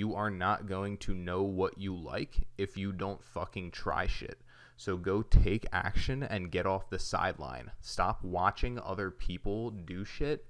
you are not going to know what you like if you don't fucking try shit. So go take action and get off the sideline. Stop watching other people do shit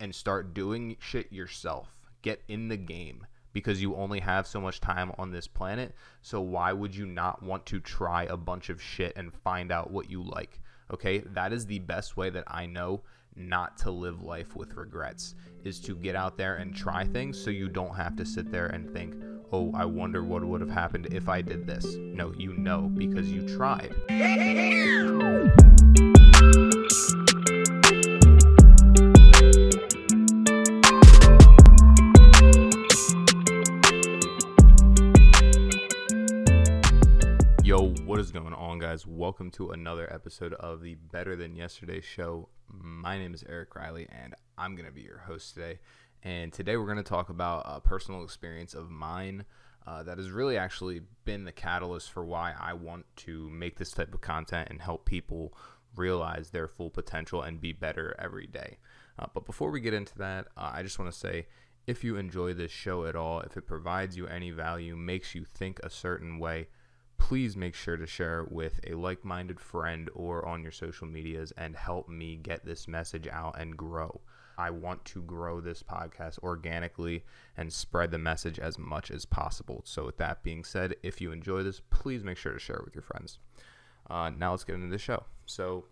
and start doing shit yourself. Get in the game because you only have so much time on this planet. So why would you not want to try a bunch of shit and find out what you like? Okay? That is the best way that I know not to live life with regrets is to get out there and try things so you don't have to sit there and think, oh, I wonder what would have happened if I did this. No, you know because you tried. is going on, guys? Welcome to another episode of the Better Than Yesterday show. My name is Eric Riley, and I'm going to be your host today. And today we're going to talk about a personal experience of mine uh, that has really actually been the catalyst for why I want to make this type of content and help people realize their full potential and be better every day. Uh, but before we get into that, uh, I just want to say if you enjoy this show at all, if it provides you any value, makes you think a certain way, please make sure to share it with a like minded friend or on your social medias and help me get this message out and grow. I want to grow this podcast organically and spread the message as much as possible. So, with that being said, if you enjoy this, please make sure to share it with your friends. Uh, now, let's get into the show. So,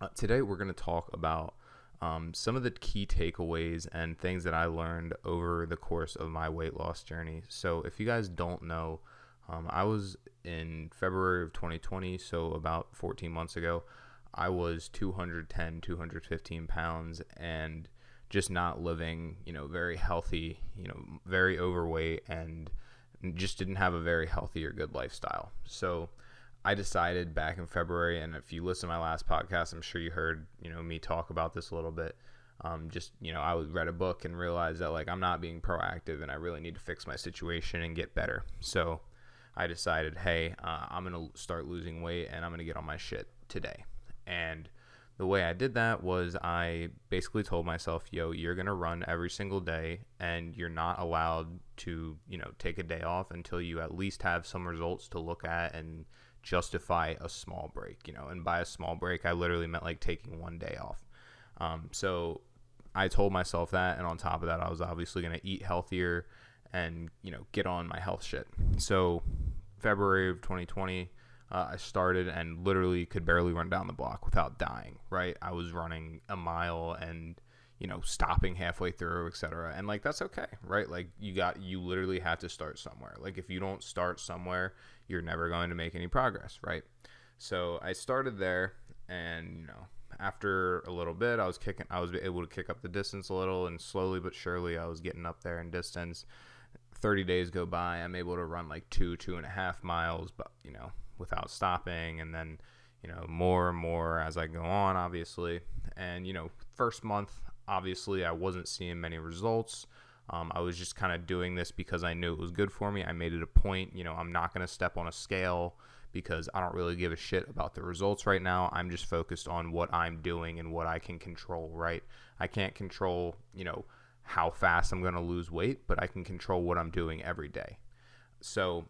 uh, today we're going to talk about um, some of the key takeaways and things that I learned over the course of my weight loss journey. So, if you guys don't know, um, I was in February of 2020, so about 14 months ago. I was 210, 215 pounds, and just not living, you know, very healthy, you know, very overweight, and just didn't have a very healthy or good lifestyle. So I decided back in February, and if you listen to my last podcast, I'm sure you heard, you know, me talk about this a little bit. Um, just you know, I read a book and realized that like I'm not being proactive, and I really need to fix my situation and get better. So I decided, hey, uh, I'm going to start losing weight and I'm going to get on my shit today. And the way I did that was I basically told myself, yo, you're going to run every single day and you're not allowed to, you know, take a day off until you at least have some results to look at and justify a small break, you know. And by a small break, I literally meant like taking one day off. Um, so I told myself that. And on top of that, I was obviously going to eat healthier and, you know, get on my health shit. So February of 2020, uh, I started and literally could barely run down the block without dying. Right, I was running a mile and you know stopping halfway through, etc. And like that's okay, right? Like you got you literally have to start somewhere. Like if you don't start somewhere, you're never going to make any progress, right? So I started there, and you know after a little bit, I was kicking. I was able to kick up the distance a little, and slowly but surely, I was getting up there in distance. 30 days go by, I'm able to run like two, two and a half miles, but you know, without stopping, and then you know more and more as I go on, obviously. And you know, first month, obviously, I wasn't seeing many results. Um, I was just kind of doing this because I knew it was good for me. I made it a point. You know, I'm not going to step on a scale because I don't really give a shit about the results right now. I'm just focused on what I'm doing and what I can control, right? I can't control, you know, how fast I'm going to lose weight, but I can control what I'm doing every day. So,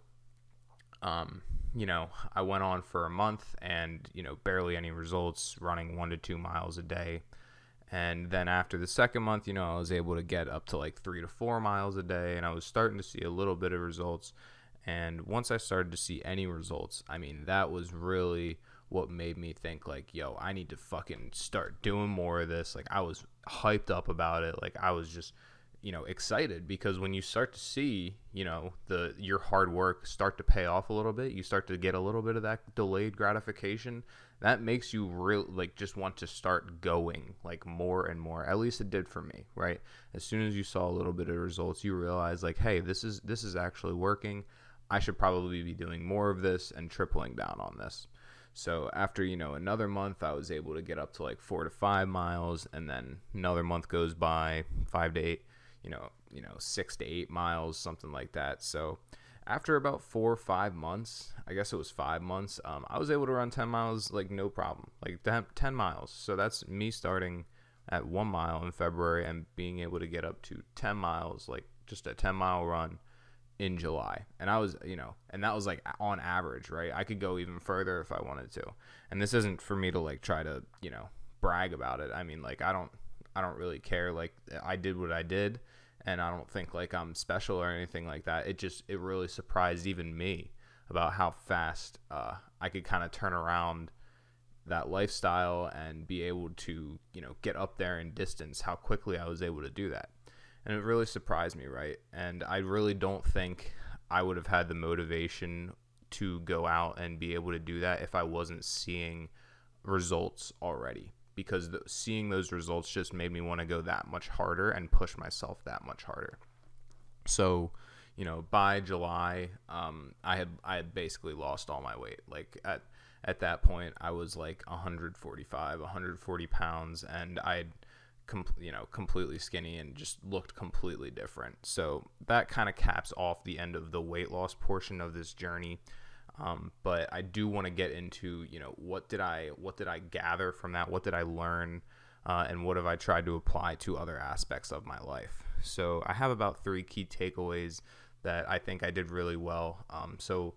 um, you know, I went on for a month and, you know, barely any results, running one to two miles a day. And then after the second month, you know, I was able to get up to like three to four miles a day, and I was starting to see a little bit of results. And once I started to see any results, I mean, that was really what made me think like, yo, I need to fucking start doing more of this. Like I was hyped up about it. Like I was just, you know, excited because when you start to see, you know, the your hard work start to pay off a little bit, you start to get a little bit of that delayed gratification. That makes you real like just want to start going like more and more. At least it did for me, right? As soon as you saw a little bit of results, you realize like, hey, this is this is actually working. I should probably be doing more of this and tripling down on this. So after, you know, another month, I was able to get up to like four to five miles. And then another month goes by, five to eight, you know, you know, six to eight miles, something like that. So after about four or five months, I guess it was five months, um, I was able to run 10 miles like no problem, like 10 miles. So that's me starting at one mile in February and being able to get up to 10 miles like just a 10 mile run in July. And I was, you know, and that was like on average, right? I could go even further if I wanted to. And this isn't for me to like try to, you know, brag about it. I mean, like I don't I don't really care like I did what I did and I don't think like I'm special or anything like that. It just it really surprised even me about how fast uh, I could kind of turn around that lifestyle and be able to, you know, get up there in distance, how quickly I was able to do that. And it really surprised me, right? And I really don't think I would have had the motivation to go out and be able to do that if I wasn't seeing results already. Because the, seeing those results just made me want to go that much harder and push myself that much harder. So, you know, by July, um, I had I had basically lost all my weight. Like at at that point, I was like 145, 140 pounds, and I'd com- you know completely skinny and just looked completely different. So that kind of caps off the end of the weight loss portion of this journey. Um, but I do want to get into you know what did I what did I gather from that? What did I learn? Uh, and what have I tried to apply to other aspects of my life? So I have about three key takeaways that I think I did really well. Um, so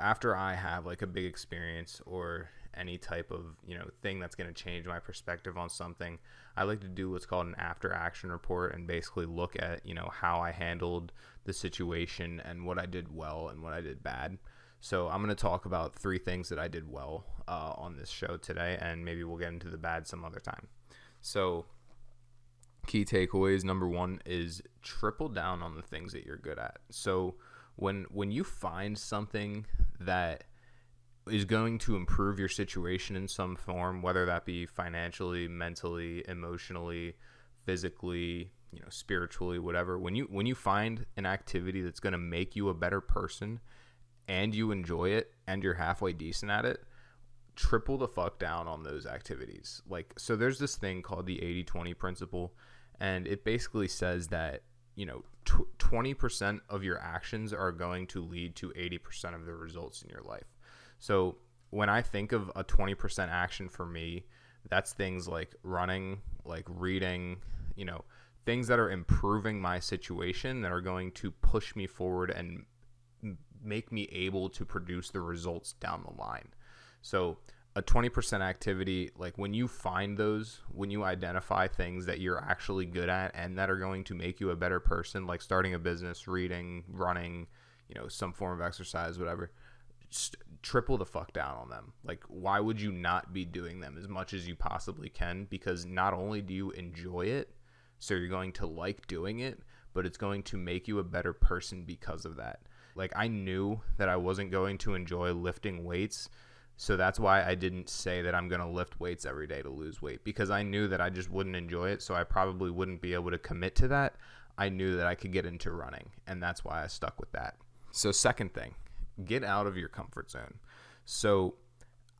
after I have like a big experience or any type of you know thing that's going to change my perspective on something, I like to do what's called an after action report and basically look at you know how I handled the situation and what I did well and what I did bad. So I'm going to talk about three things that I did well uh, on this show today, and maybe we'll get into the bad some other time. So key takeaways number one is triple down on the things that you're good at so when when you find something that is going to improve your situation in some form whether that be financially mentally emotionally physically you know spiritually whatever when you when you find an activity that's going to make you a better person and you enjoy it and you're halfway decent at it triple the fuck down on those activities. Like so there's this thing called the 80-20 principle and it basically says that you know 20% of your actions are going to lead to 80% of the results in your life. So when i think of a 20% action for me that's things like running like reading you know things that are improving my situation that are going to push me forward and make me able to produce the results down the line. So a 20% activity like when you find those when you identify things that you're actually good at and that are going to make you a better person like starting a business reading running you know some form of exercise whatever triple the fuck down on them. Like why would you not be doing them as much as you possibly can? Because not only do you enjoy it so you're going to like doing it but it's going to make you a better person because of that. Like i knew that i wasn't going to enjoy lifting weights so that's why I didn't say that I'm going to lift weights every day to lose weight because I knew that I just wouldn't enjoy it. So I probably wouldn't be able to commit to that. I knew that I could get into running, and that's why I stuck with that. So, second thing, get out of your comfort zone. So,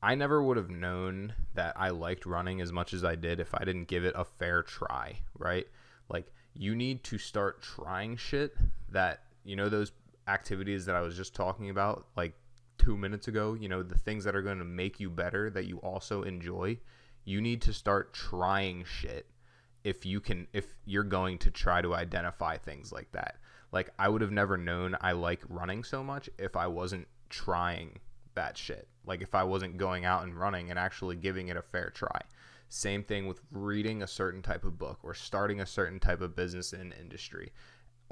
I never would have known that I liked running as much as I did if I didn't give it a fair try, right? Like, you need to start trying shit that, you know, those activities that I was just talking about, like two minutes ago, you know, the things that are going to make you better that you also enjoy, you need to start trying shit if you can if you're going to try to identify things like that. Like I would have never known I like running so much if I wasn't trying that shit. Like if I wasn't going out and running and actually giving it a fair try. Same thing with reading a certain type of book or starting a certain type of business in industry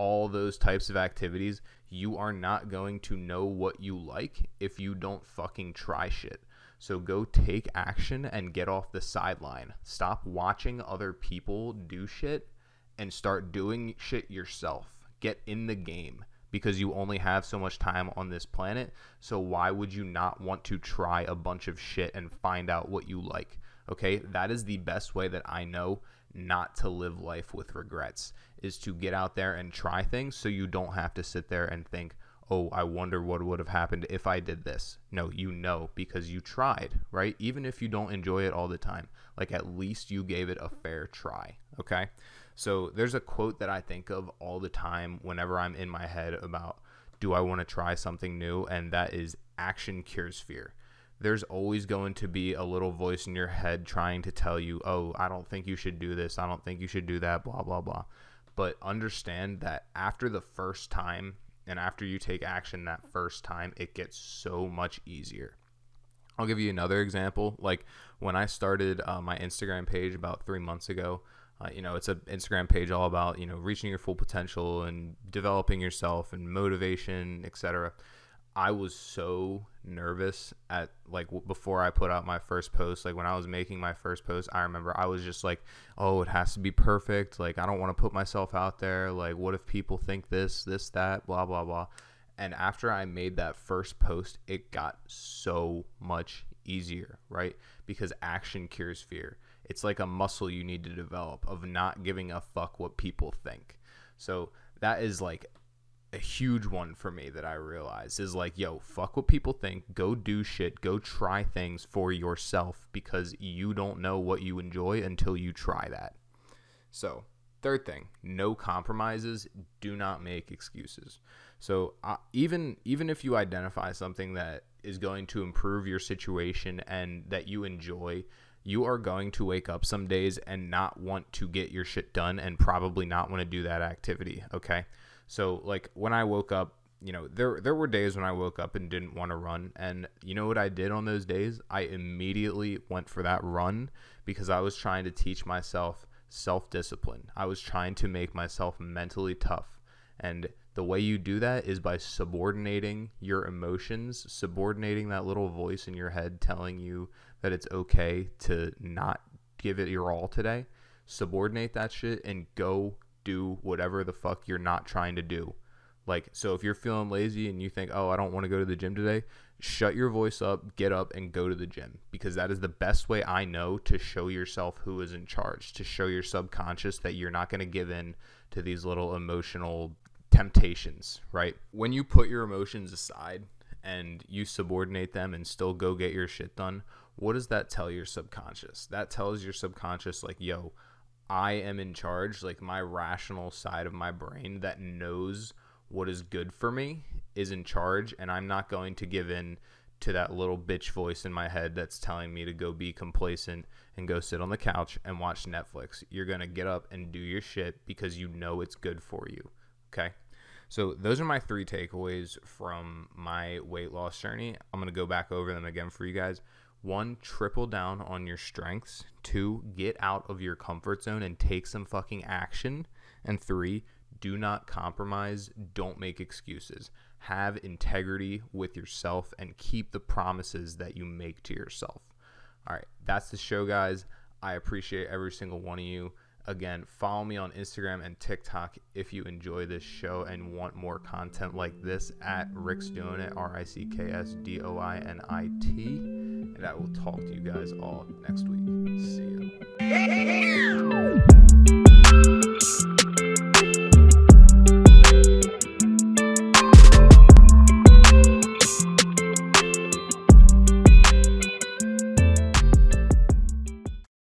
all those types of activities, you are not going to know what you like if you don't fucking try shit. So go take action and get off the sideline. Stop watching other people do shit and start doing shit yourself. Get in the game because you only have so much time on this planet. So why would you not want to try a bunch of shit and find out what you like? Okay, that is the best way that I know not to live life with regrets is to get out there and try things so you don't have to sit there and think, oh, I wonder what would have happened if I did this. No, you know because you tried, right? Even if you don't enjoy it all the time, like at least you gave it a fair try, okay? So there's a quote that I think of all the time whenever I'm in my head about do I want to try something new? And that is action cures fear there's always going to be a little voice in your head trying to tell you, oh, I don't think you should do this. I don't think you should do that, blah, blah, blah. but understand that after the first time and after you take action that first time, it gets so much easier. I'll give you another example. Like when I started uh, my Instagram page about three months ago, uh, you know, it's an Instagram page all about you know reaching your full potential and developing yourself and motivation, etc. I was so nervous at like w- before I put out my first post. Like when I was making my first post, I remember I was just like, "Oh, it has to be perfect." Like I don't want to put myself out there. Like what if people think this, this, that, blah, blah, blah. And after I made that first post, it got so much easier, right? Because action cures fear. It's like a muscle you need to develop of not giving a fuck what people think. So that is like a huge one for me that I realize is like, yo, fuck what people think. Go do shit. Go try things for yourself because you don't know what you enjoy until you try that. So, third thing, no compromises. Do not make excuses. So, uh, even even if you identify something that is going to improve your situation and that you enjoy, you are going to wake up some days and not want to get your shit done and probably not want to do that activity, okay? So like when I woke up, you know, there there were days when I woke up and didn't want to run and you know what I did on those days? I immediately went for that run because I was trying to teach myself self-discipline. I was trying to make myself mentally tough. And the way you do that is by subordinating your emotions, subordinating that little voice in your head telling you that it's okay to not give it your all today. Subordinate that shit and go do whatever the fuck you're not trying to do. Like, so if you're feeling lazy and you think, oh, I don't want to go to the gym today, shut your voice up, get up, and go to the gym because that is the best way I know to show yourself who is in charge, to show your subconscious that you're not going to give in to these little emotional temptations, right? When you put your emotions aside and you subordinate them and still go get your shit done, what does that tell your subconscious? That tells your subconscious, like, yo, I am in charge, like my rational side of my brain that knows what is good for me is in charge, and I'm not going to give in to that little bitch voice in my head that's telling me to go be complacent and go sit on the couch and watch Netflix. You're going to get up and do your shit because you know it's good for you. Okay. So, those are my three takeaways from my weight loss journey. I'm going to go back over them again for you guys. One, triple down on your strengths. Two, get out of your comfort zone and take some fucking action. And three, do not compromise. Don't make excuses. Have integrity with yourself and keep the promises that you make to yourself. All right, that's the show, guys. I appreciate every single one of you. Again, follow me on Instagram and TikTok if you enjoy this show and want more content like this at Rick's Doing It, R I C K S D O I N I T and I will talk to you guys all next week. See ya.